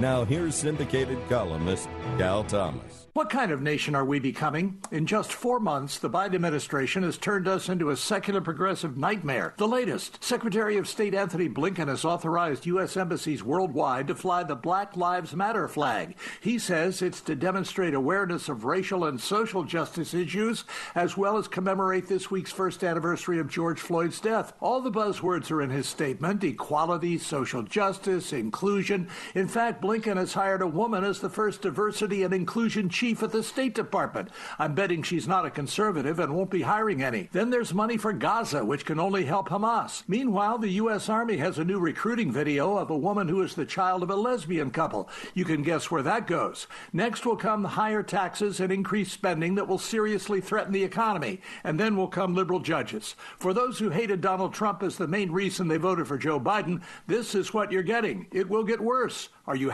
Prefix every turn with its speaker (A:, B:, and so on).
A: Now, here's syndicated columnist Cal Thomas.
B: What kind of nation are we becoming? In just four months, the Biden administration has turned us into a secular progressive nightmare. The latest Secretary of State Antony Blinken has authorized U.S. embassies worldwide to fly the Black Lives Matter flag. He says it's to demonstrate awareness of racial and social justice issues, as well as commemorate this week's first anniversary of George Floyd's death. All the buzzwords are in his statement equality, social justice, inclusion. In fact, Blinken has hired a woman as the first diversity and inclusion chief at the State Department. I'm betting she's not a conservative and won't be hiring any. Then there's money for Gaza, which can only help Hamas. Meanwhile, the U.S. Army has a new recruiting video of a woman who is the child of a lesbian couple. You can guess where that goes. Next will come higher taxes and increased spending that will seriously threaten the economy. And then will come liberal judges. For those who hated Donald Trump as the main reason they voted for Joe Biden, this is what you're getting. It will get worse. Are you